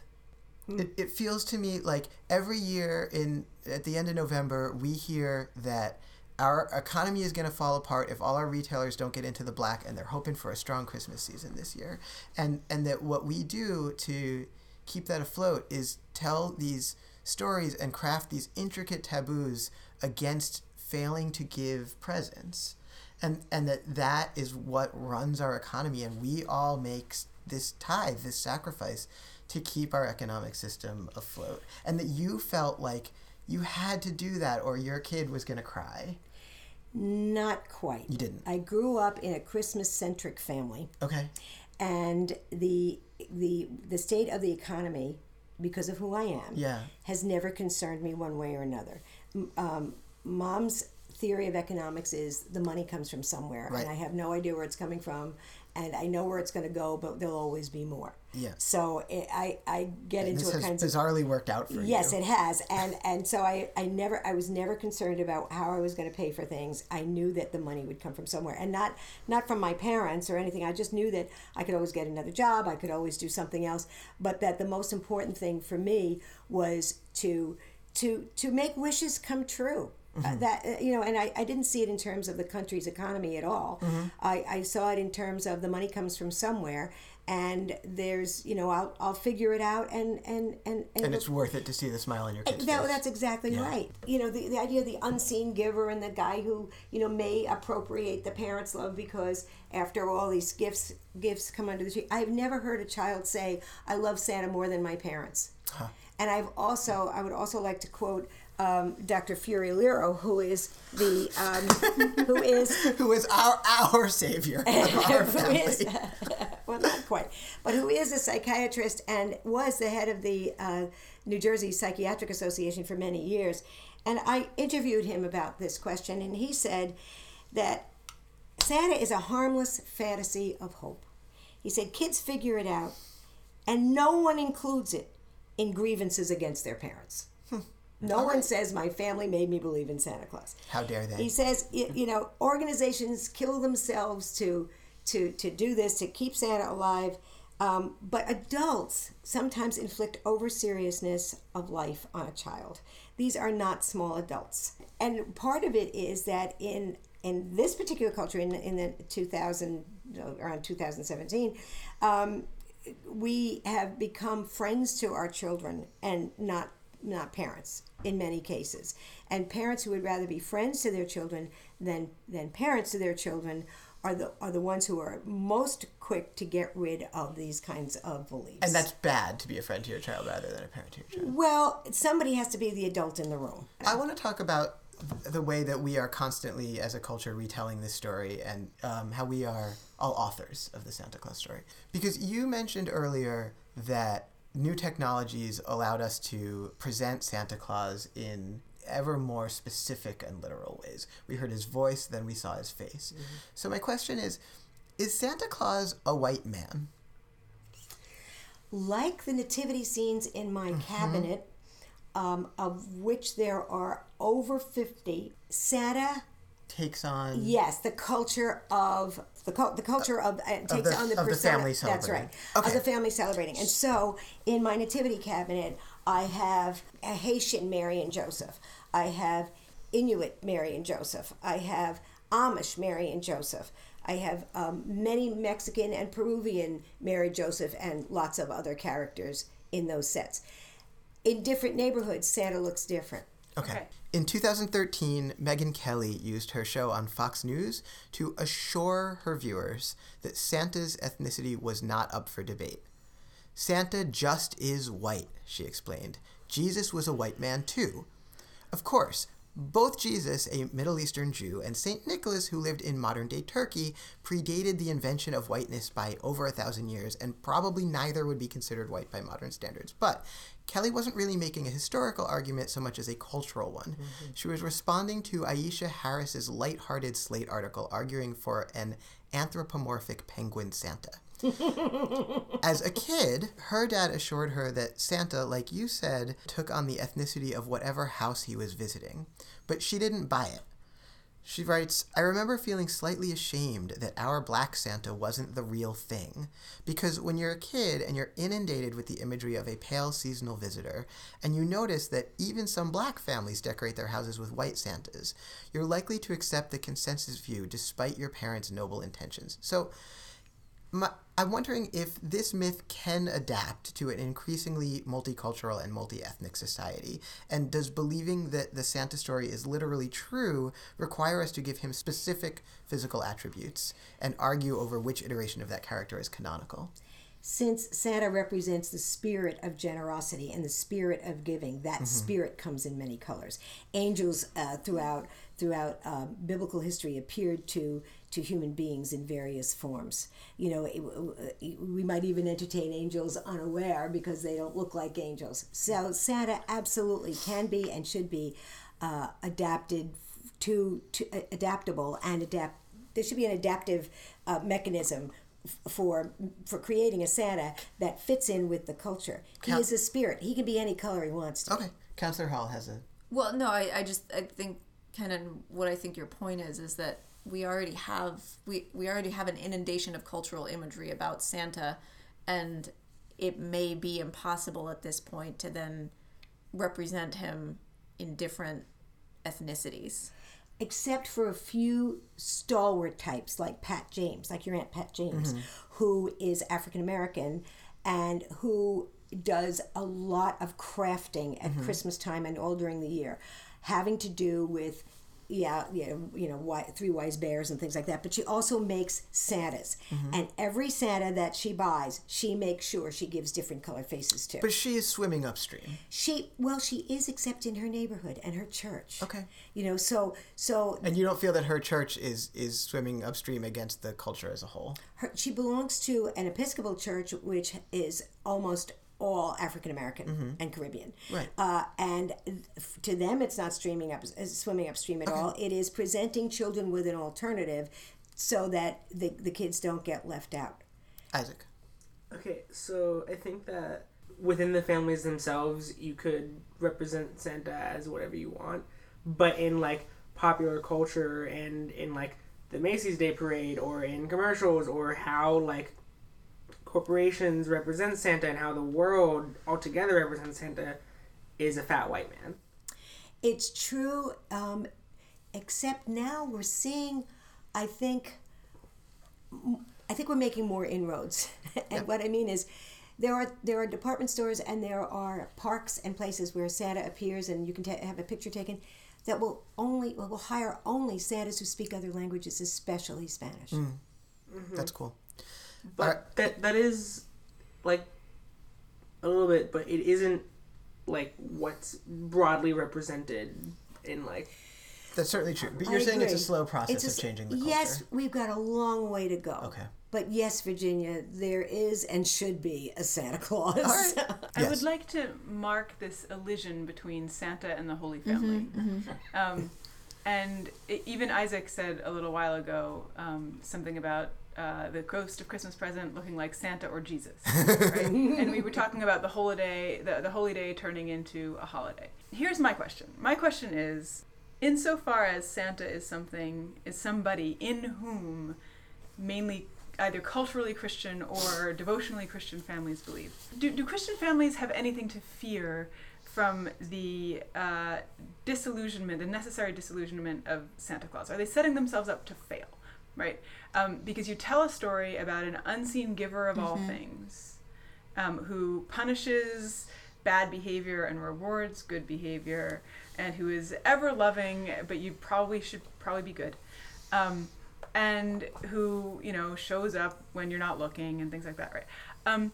Hmm. It, it feels to me like every year in at the end of November we hear that our economy is going to fall apart if all our retailers don't get into the black, and they're hoping for a strong Christmas season this year, and and that what we do to keep that afloat is tell these stories and craft these intricate taboos against failing to give presents and and that that is what runs our economy and we all make this tithe this sacrifice to keep our economic system afloat and that you felt like you had to do that or your kid was going to cry Not quite. You didn't. I grew up in a Christmas centric family, okay and the the the state of the economy, because of who I am, Yeah. has never concerned me one way or another. Um, mom's theory of economics is the money comes from somewhere, Right. and I have no idea where it's coming from, and I know where it's going to go, but there'll always be more. Yeah. So it, I I get And into this a has kinds of bizarrely worked out for Yes, you. it has, and and so I I never I was never concerned about how I was going to pay for things. I knew that the money would come from somewhere, and not not from my parents or anything. I just knew that I could always get another job. I could always do something else. But that the most important thing for me was to to to make wishes come true. Uh, that uh, you know, and I, I didn't see it in terms of the country's economy at all. I, I saw it in terms of the money comes from somewhere, and there's you know I'll, I'll figure it out, and and and And it'll- it's worth it to see the smile on your kid's that, face. that's exactly Yeah. right. You know, the, the idea of the unseen giver and the guy who, you know, may appropriate the parents' love because after all these gifts gifts come under the tree. I've never heard a child say, I love Santa more than my parents. And I've also, I would also like to quote um, Dr. Furioliro, who is the, um, who is (laughs) Who is our our savior of (laughs) our family? is, (laughs) well, not quite, but who is a psychiatrist and was the head of the uh, New Jersey Psychiatric Association for many years. And I interviewed him about this question, and he said that Santa is a harmless fantasy of hope. He said kids figure it out, and no one includes it in grievances against their parents. No one says my family made me believe in Santa Claus. How dare they? He says, you know, organizations kill themselves to to to do this to keep Santa alive, um, but adults sometimes inflict over seriousness of life on a child. These are not small adults, and part of it is that in in this particular culture, in in the two thousand around two thousand seventeen. Um, we have become friends to our children and not not parents in many cases. And parents who would rather be friends to their children than than parents to their children are the are the ones who are most quick to get rid of these kinds of beliefs. And that's bad to be a friend to your child rather than a parent to your child. well somebody has to be the adult in the room. I want to talk about the way that we are constantly, as a culture, retelling this story and um, how we are all authors of the Santa Claus story. Because you mentioned earlier that new technologies allowed us to present Santa Claus in ever more specific and literal ways. We heard his voice, then we saw his face. So, my question is Is Santa Claus a white man? like the nativity scenes in my cabinet um, of which there are over 50 santa Takes on. Yes, the culture of the the culture of uh, takes the- on the of the family That's right. Okay. Of the family celebrating, and so in my nativity cabinet, I have a Haitian Mary and Joseph. I have Inuit Mary and Joseph. I have Amish Mary and Joseph. I have um, many Mexican and Peruvian Mary Joseph and lots of other characters in those sets. In different neighborhoods, Santa looks different. Okay. Okay. In 2013, Megyn Kelly used her show on Fox News to assure her viewers that Santa's ethnicity was not up for debate. Santa just is white, she explained. Jesus was a white man too. Of course, both Jesus, a Middle Eastern Jew, and St. Nicholas, who lived in modern day Turkey, predated the invention of whiteness by over a thousand years, and probably neither would be considered white by modern standards. But Kelly wasn't really making a historical argument so much as a cultural one. Mm-hmm. She was responding to Aisha Harris's light-hearted Slate article arguing for an anthropomorphic penguin Santa. As a kid, her dad assured her that Santa, like you said, took on the ethnicity of whatever house he was visiting, but she didn't buy it. She writes, I remember feeling slightly ashamed that our black Santa wasn't the real thing. Because when you're a kid and you're inundated with the imagery of a pale seasonal visitor, and you notice that even some black families decorate their houses with white Santas, you're likely to accept the consensus view despite your parents' noble intentions. So, my, I'm wondering if this myth can adapt to an increasingly multicultural and multi ethnic society. And does believing that the Santa story is literally true require us to give him specific physical attributes and argue over which iteration of that character is canonical? since Santa represents the spirit of generosity and the spirit of giving, that spirit comes in many colors. Angels uh, throughout throughout uh, biblical history appeared to to human beings in various forms. You know, it, it- we might even entertain angels unaware because they don't look like angels. So Santa absolutely can be and should be uh, adapted to, to uh, adaptable and adapt. There should be an adaptive uh, mechanism f- for for creating a Santa that fits in with the culture. He Count- is a spirit. He can be any color he wants to. Okay. Counselor Hall has a. Well, no, I, I just I think of what I think your point is is that we already have we we already have an inundation of cultural imagery about Santa, and it may be impossible at this point to then represent him in different ethnicities. except for a few stalwart types like Pat James, like your Aunt Pat James, mm-hmm. who is African American and who does a lot of crafting at mm-hmm. Christmas time and all during the year, having to do with yeah, you know, you know, wi- three wise bears and things like that. But she also makes Santas, mm-hmm. and every Santa that she buys, she makes sure she gives different color faces to. But she is swimming upstream. she, well, she is except in her neighborhood and her church. Okay. You know, so so And you don't feel that her church is is swimming upstream against the culture as a whole. her, she belongs to an Episcopal church, which is almost all African American and Caribbean. Right. Uh, and f- to them, it's not streaming up, uh, swimming upstream at all. It is presenting children with an alternative, so that the the kids don't get left out. Isaac. Okay, so I think that within the families themselves, you could represent Santa as whatever you want, but in like popular culture and in like the Macy's Day Parade or in commercials or how like corporations represent Santa and how the world altogether represents Santa is a fat white man. It's true, um, except now we're seeing, I think, I think we're making more inroads. (laughs) and what I mean is, there are there are department stores and there are parks and places where Santa appears and you can ta- have a picture taken that will only will hire only Santas who speak other languages, especially Spanish. That's cool. But Alright. that that is like a little bit, but it isn't like what's broadly represented in like That's certainly true. But you're saying it's a slow process a of changing the culture. Yes, we've got a long way to go. Okay. But yes, Virginia, there is and should be a Santa Claus. (laughs) I Yes. would like to mark this elision between Santa and the Holy Family. Um, and i even Isaac said a little while ago um, something about uh, the ghost of Christmas present looking like Santa or Jesus. (laughs) Right? and we were talking about the holiday, the, the holy day turning into a holiday. Here's my question. My question is, insofar as Santa is something, is somebody in whom mainly either culturally Christian or devotionally Christian families believe. Do, do Christian families have anything to fear from the uh, disillusionment, the necessary disillusionment of Santa Claus? Are they setting themselves up to fail? Right? Um, because you tell a story about an unseen giver of all things um, who punishes bad behavior and rewards good behavior and who is ever loving, but you probably should probably be good. Um, and who you know shows up when you're not looking and things like that, right? Um,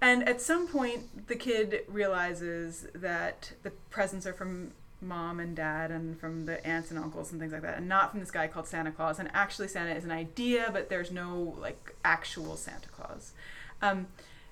and at some point, the kid realizes that the presents are from mom and dad and from the aunts and uncles and things like that, and not from this guy called Santa Claus. And actually, Santa is an idea, but there's no like actual Santa Claus. Um,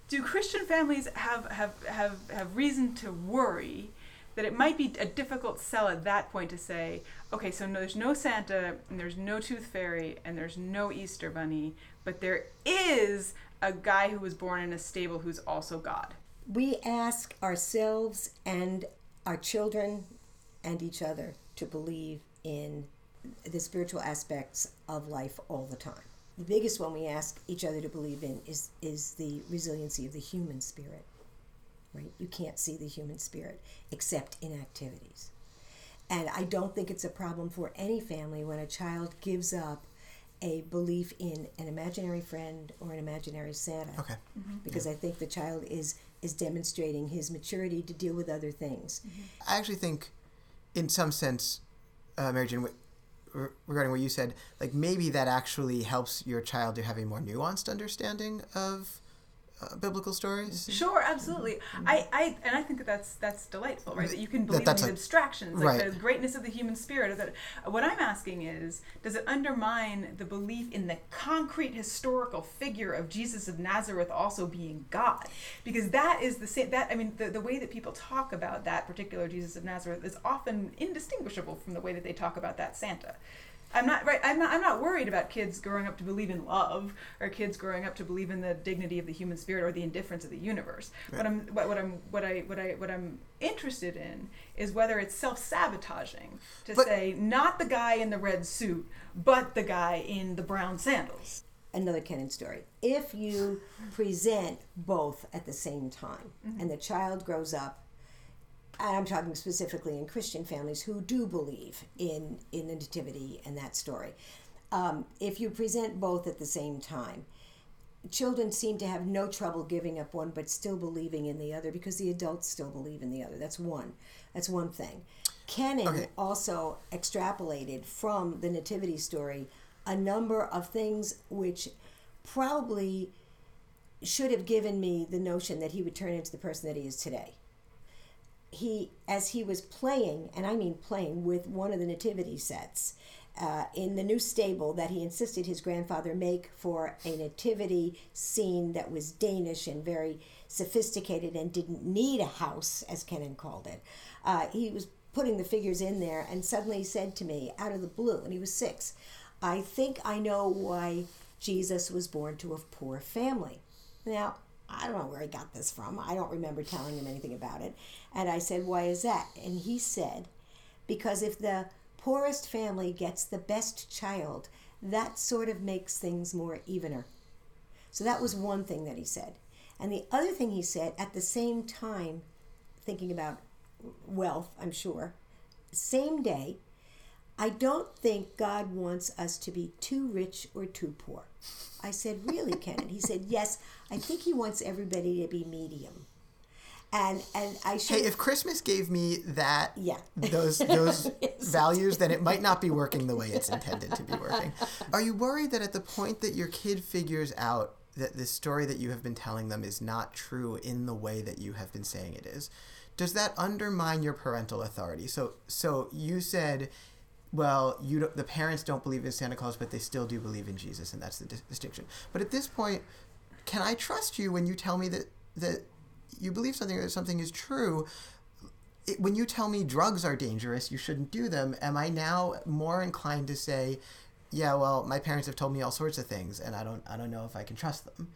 do Christian families have, have have have reason to worry that it might be a difficult sell at that point to say, okay, so no, there's no Santa and there's no Tooth Fairy and there's no Easter Bunny, but there is a guy who was born in a stable who's also God. we ask ourselves and our children and each other to believe in the spiritual aspects of life all the time. The biggest one we ask each other to believe in is is the resiliency of the human spirit. Right? You can't see the human spirit except in activities. And I don't think it's a problem for any family when a child gives up a belief in an imaginary friend or an imaginary Santa Okay. Mm-hmm. because I think the child is is demonstrating his maturity to deal with other things. Mm-hmm. I actually think, in some sense, uh, Mary Jane, re- regarding what you said, like maybe that actually helps your child to have a more nuanced understanding of uh, biblical stories? Sure, absolutely. I, I and I think that that's that's delightful, right? That you can believe that's in a- these abstractions, like right. the greatness of the human spirit. Or that what I'm asking is, does it undermine the belief in the concrete historical figure of Jesus of Nazareth also being God? Because that is the same. That I mean, the, the way that people talk about that particular Jesus of Nazareth is often indistinguishable from the way that they talk about that Santa. I'm not right. I'm not. I'm not worried about kids growing up to believe in love, or kids growing up to believe in the dignity of the human spirit or the indifference of the universe. What I'm, what, what I'm, what I, what I, what I'm interested in is whether it's self-sabotaging to But- say not the guy in the red suit, but the guy in the brown sandals. another Kenan story. If you present both at the same time mm-hmm. and the child grows up, and I'm talking specifically in Christian families who do believe in, in the nativity and that story, um, if you present both at the same time, children seem to have no trouble giving up one but still believing in the other because the adults still believe in the other. That's one. That's one thing. Kenan Okay. also extrapolated from the nativity story a number of things which probably should have given me the notion that he would turn into the person that he is today. He, as he was playing, and I mean playing with one of the nativity sets uh, in the new stable that he insisted his grandfather make for a nativity scene that was Danish and very sophisticated and didn't need a house, as Kenan called it. Uh, he was putting the figures in there and suddenly said to me out of the blue, and he was six, I think I know why Jesus was born to a poor family. Now, I don't know where he got this from. I don't remember telling him anything about it. And I said, Why is that? And he said, Because if the poorest family gets the best child, that sort of makes things more evener. So that was one thing that he said. And the other thing he said at the same time, thinking about wealth, I'm sure, same day, I don't think God wants us to be too rich or too poor. I said, Really, Kenneth? He said, Yes, I think he wants everybody to be medium. And and I should Hey, if Christmas gave me that Yeah. those those (laughs) values, then it might not be working the way it's intended to be working. Are you worried that at the point that your kid figures out that the story that you have been telling them is not true in the way that you have been saying it is, does that undermine your parental authority? So so you said well, you don't, the parents don't believe in Santa Claus, but they still do believe in Jesus, and that's the dis- distinction. But at this point, can I trust you when you tell me that that you believe something or that something is true? It, when you tell me drugs are dangerous, you shouldn't do them. Am I now more inclined to say, yeah, well, my parents have told me all sorts of things, and I don't, I don't know if I can trust them.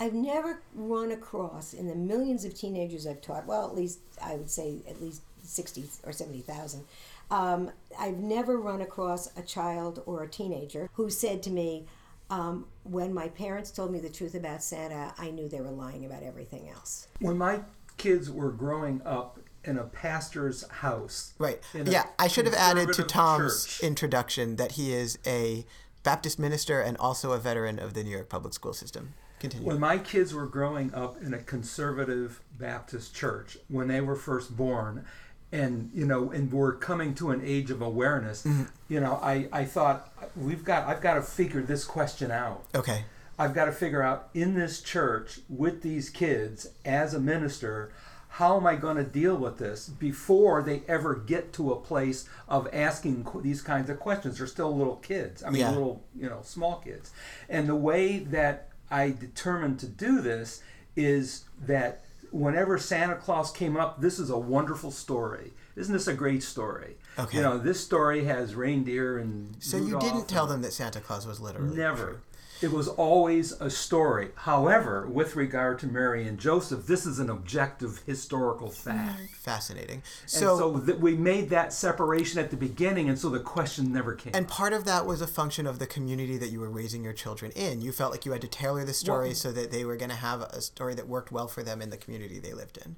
I've never run across in the millions of teenagers I've taught. Well, at least I would say at least sixty or seventy thousand. Um, I've never run across a child or a teenager who said to me, um, "When my parents told me the truth about Santa, I knew they were lying about everything else." When my kids were growing up in a pastor's house, Right. Yeah, I should have added to Tom's church. introduction that he is a Baptist minister and also a veteran of the New York public school system. Continue. When my kids were growing up in a conservative Baptist church, when they were first born, and you know, and we're coming to an age of awareness, Mm-hmm. you know, I, I thought we've got I've got to figure this question out. okay. I've got to figure out in this church with these kids as a minister, how am I going to deal with this before they ever get to a place of asking qu- these kinds of questions? They're still little kids. I mean, Yeah. little, you know, small kids. And the way that I determined to do this is that whenever Santa Claus came up, this is a wonderful story. Isn't this a great story? Okay. You know, this story has reindeer and So you didn't tell them that Santa Claus was literally Never. True. It was always a story. However, with regard to Mary and Joseph, this is an objective historical hmm. fact. Fascinating. And So, so that we made that separation at the beginning, and so the question never came. and part of that was a function of the community that you were raising your children in. You felt like you had to tailor the story so that they were going to have a story that worked well for them in the community they lived in.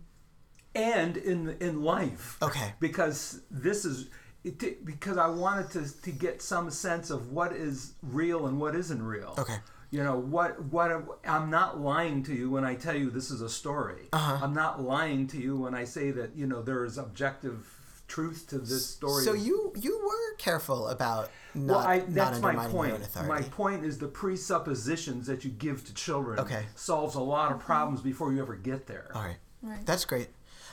and in in life. Okay. Because this is it, because I wanted to to get some sense of what is real and what isn't real. Okay. You know what? What I'm not lying to you when I tell you this is a story. Uh-huh. I'm not lying to you when I say that you know there is objective truth to this story. So you you were careful about not, well, I, not that's my undermining your point. own authority. My point is the presuppositions that you give to children Okay. solves a lot of problems before you ever get there. All right. Right. That's great.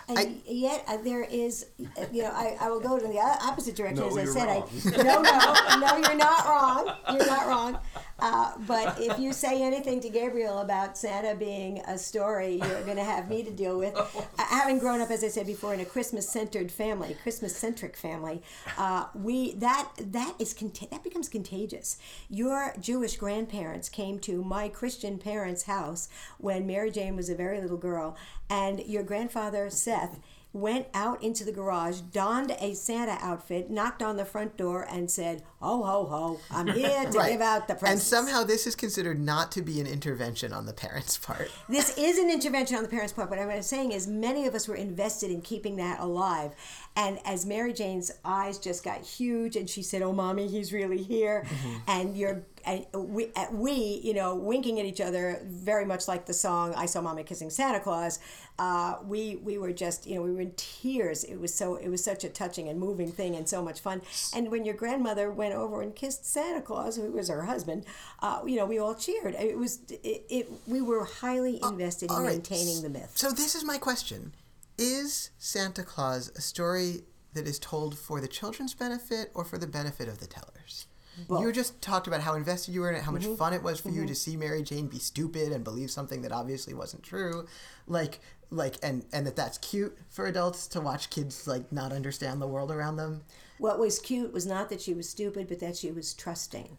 And I- yet uh, there is, uh, you know, I, I will go to the opposite direction. No, as I you're said, wrong. I (laughs) no, no, no, you're not wrong. You're not wrong. Uh, but if you say anything to Gabriel about Santa being a story, you're going to have me to deal with. Uh, having grown up, as I said before, in a Christmas-centered family, Christmas-centric family, uh, we that that is that becomes contagious. Your Jewish grandparents came to my Christian parents' house when Mary Jane was a very little girl, and your grandfather Seth went out into the garage, donned a Santa outfit, knocked on the front door, and said, "Ho ho ho! I'm (laughs) here to Right. give out the presents. And somehow this is considered not to be an intervention on the parents' part. (laughs) this is an intervention on the parents' part. But what I'm saying is, many of us were invested in keeping that alive. And as Mary Jane's eyes just got huge, and she said, "Oh, mommy, he's really here," Mm-hmm. and you're and we, uh, we, you know, winking at each other, very much like the song "I Saw Mommy Kissing Santa Claus." Uh, we we were just, you know, we were in tears. It was so it was such a touching and moving thing, and so much fun. And when your grandmother went over and kissed Santa Claus, who was her husband, uh, you know, we all cheered. It was it, it we were highly invested in all right. maintaining the myth. So this is my question: Is Santa Claus a story that is told for the children's benefit or for the benefit of the tellers? You just talked about how invested you were in it, how much Mm-hmm. fun it was for you to see Mary Jane be stupid and believe something that obviously wasn't true, like like and and that that's cute for adults to watch kids like not understand the world around them. What was cute was not that she was stupid, but that she was trusting,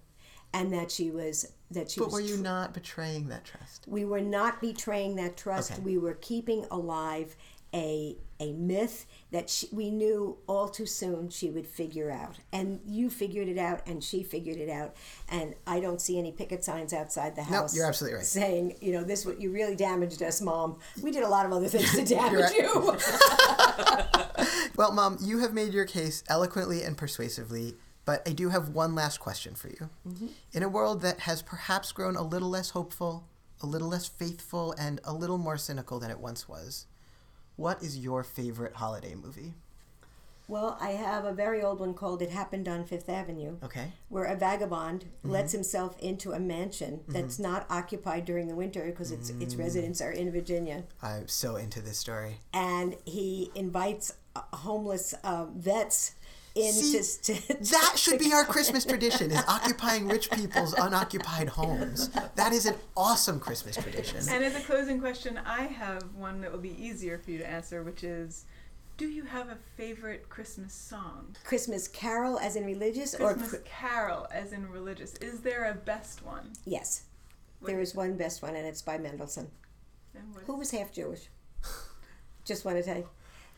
and that she was that she But was. were you tr- not betraying that trust? we were not betraying that trust. Okay. We were keeping alive a a myth that she, we knew all too soon she would figure out. And you figured it out, and she figured it out. And I don't see any picket signs outside the house. you're absolutely right. Saying, you know, this what you really damaged us, mom. We did a lot of other things to (laughs) damage you. (laughs) Well, Mom, you have made your case eloquently and persuasively, but I do have one last question for you. Mm-hmm. In a world that has perhaps grown a little less hopeful, a little less faithful, and a little more cynical than it once was, what is your favorite holiday movie? Well, I have a very old one called It Happened on Fifth Avenue. Okay. Where a vagabond lets himself into a mansion that's not occupied during the winter because its its residents are in Virginia, I'm so into this story. and he invites uh, homeless uh, vets in See, to, (laughs) to, That should be our Christmas tradition: is occupying rich people's unoccupied homes. That is an awesome Christmas tradition. And as a closing question, I have one that will be easier for you to answer, which is Do you have a favorite Christmas song? Christmas Carol, as in religious, or Christmas Chri- carol, as in religious. Is there a best one? yes, there is one best one, and it's by Mendelssohn, who was half Jewish. (laughs) Just want to tell you,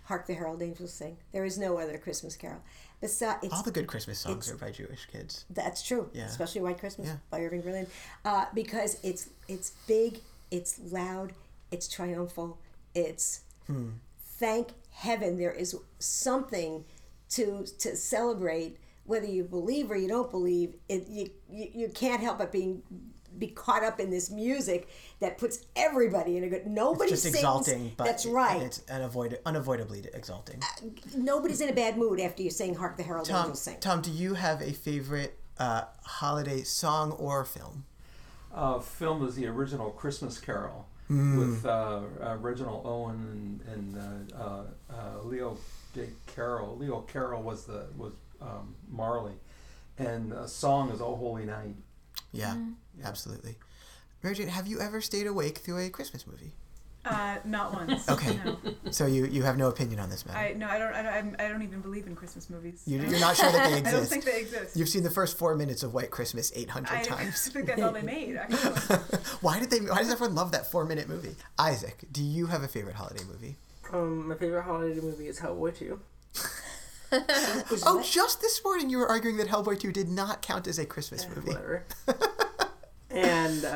"Hark the Herald Angels Sing." There is no other Christmas Carol. Besides, All the good Christmas songs are by Jewish kids. That's true. Yeah. Especially White Christmas Yeah. by Irving Berlin, uh, because it's it's big, it's loud, it's triumphal, it's Hmm. thank heaven there is something to to celebrate whether you believe or you don't believe. It you you, you can't help but being be caught up in this music that puts everybody in a good. Nobody Just sings. exalting, but that's right. It's unavoid- unavoidably exalting. Nobody's in a bad mood after you sing "Hark the Herald Tom, Angels Sing." Tom, do you have a favorite uh, holiday song or film? uh, film is the original Christmas Carol Hmm. with uh, uh, Reginald Owen and, and uh, uh, uh, Leo Dick Carroll. Leo Carroll was the was um, Marley, and a song is "Oh Holy Night." Yeah, absolutely. Mary Jane, have you ever stayed awake through a Christmas movie? Uh, not once. (laughs) Okay. No. So you, you have no opinion on this matter. I no, I don't. I don't. I'm- don't even believe in Christmas movies. You, I you're don't- sure that they exist. (laughs) I don't think they exist. You've seen the first four minutes of White Christmas 800 I (laughs) times. think that's all they made. Why did they? Why does everyone love that four minute movie? Isaac, do you have a favorite holiday movie? Um, my favorite holiday movie is Hellboy 2. Oh, just this morning you were arguing that Hellboy 2 did not count as a Christmas movie. Whatever.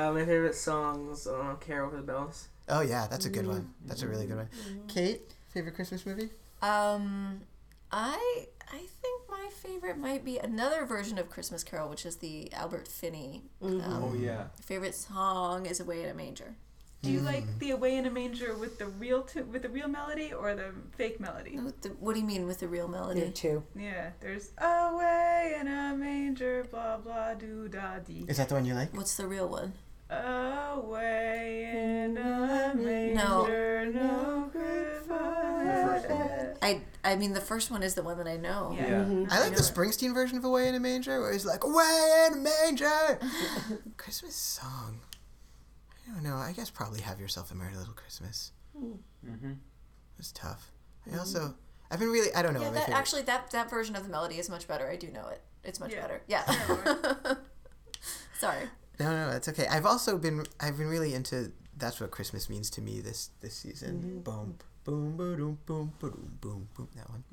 And uh, my favorite songs, uh, Carol for the Bells. Oh yeah, that's a good one. That's a really good one. Cate, favorite Christmas movie? Um, I I think my favorite might be another version of Christmas Carol, which is the Albert Finney. Um, Oh yeah, Favorite song is "Away in a Manger." Do you like the "Away in a Manger" with the real tu- with the real melody or the fake melody? What, the, what do you mean with the real There melody? too. Yeah, there's "Away in a Manger," blah blah do da dee. Is that the one you like? What's the real one? Away in a mm-hmm. manger, no first one. Christmas. I I mean the first one is the one that I know. Yeah. Yeah. Mm-hmm. I like know the it. Springsteen version of Away in a Manger, where he's like, Away in a Manger! (laughs) Christmas song. I don't know. I guess probably Have Yourself a Merry Little Christmas. Mm-hmm. It's tough. I mm-hmm. also, I've been really, I don't know. Yeah, that actually that that version of the melody is much better. I do know it. It's much Yeah. better. Yeah. Yeah. (laughs) No, no, it's okay. I've also been, I've been really into, that's what Christmas means to me this, this season. Boom, boom, boom, boom, boom, boom, boom, that one.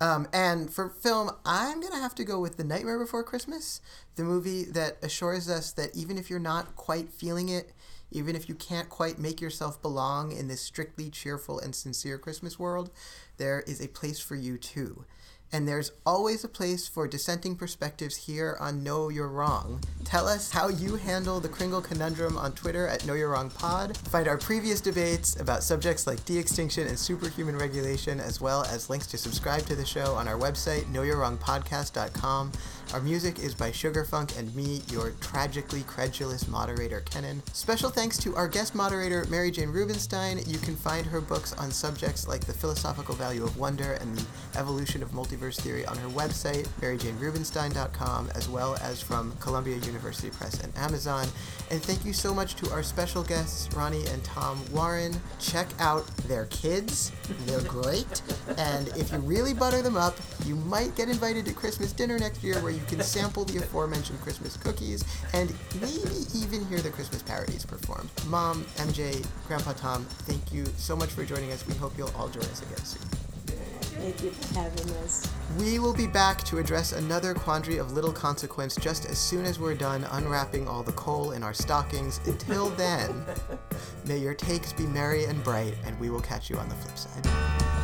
Um, and for film, I'm going to have to go with The Nightmare Before Christmas, the movie that assures us that even if you're not quite feeling it, even if you can't quite make yourself belong in this strictly cheerful and sincere Christmas world, there is a place for you too. And there's always a place for dissenting perspectives here on Know You're Wrong. Tell us how you handle the Kringle Conundrum on Twitter at Know You're Wrong Pod. Find our previous debates about subjects like de extinction and superhuman regulation, as well as links to subscribe to the show on our website, knowyourwrongpodcast.com. Our music is by Sugarfunk and me, your tragically credulous moderator, Kenan. Special thanks to our guest moderator, Mary Jane Rubenstein. You can find her books on subjects like the philosophical value of wonder and the evolution of multiverse theory on her website, maryjanerubenstein.com, as well as from Columbia University Press and Amazon. And thank you so much to our special guests, Ronnie and Tom Warren. Check out their kids, they're great. And if you really butter them up, you might get invited to Christmas dinner next year where you can sample the aforementioned Christmas cookies and maybe even hear the Christmas parodies performed. Mom, MJ, Grandpa Tom, thank you so much for joining us. We hope you'll all join us again soon. Thank you for having us. We will be back to address another quandary of little consequence just as soon as we're done unwrapping all the coal in our stockings. Until then, may your takes be merry and bright, and we will catch you on the flip side.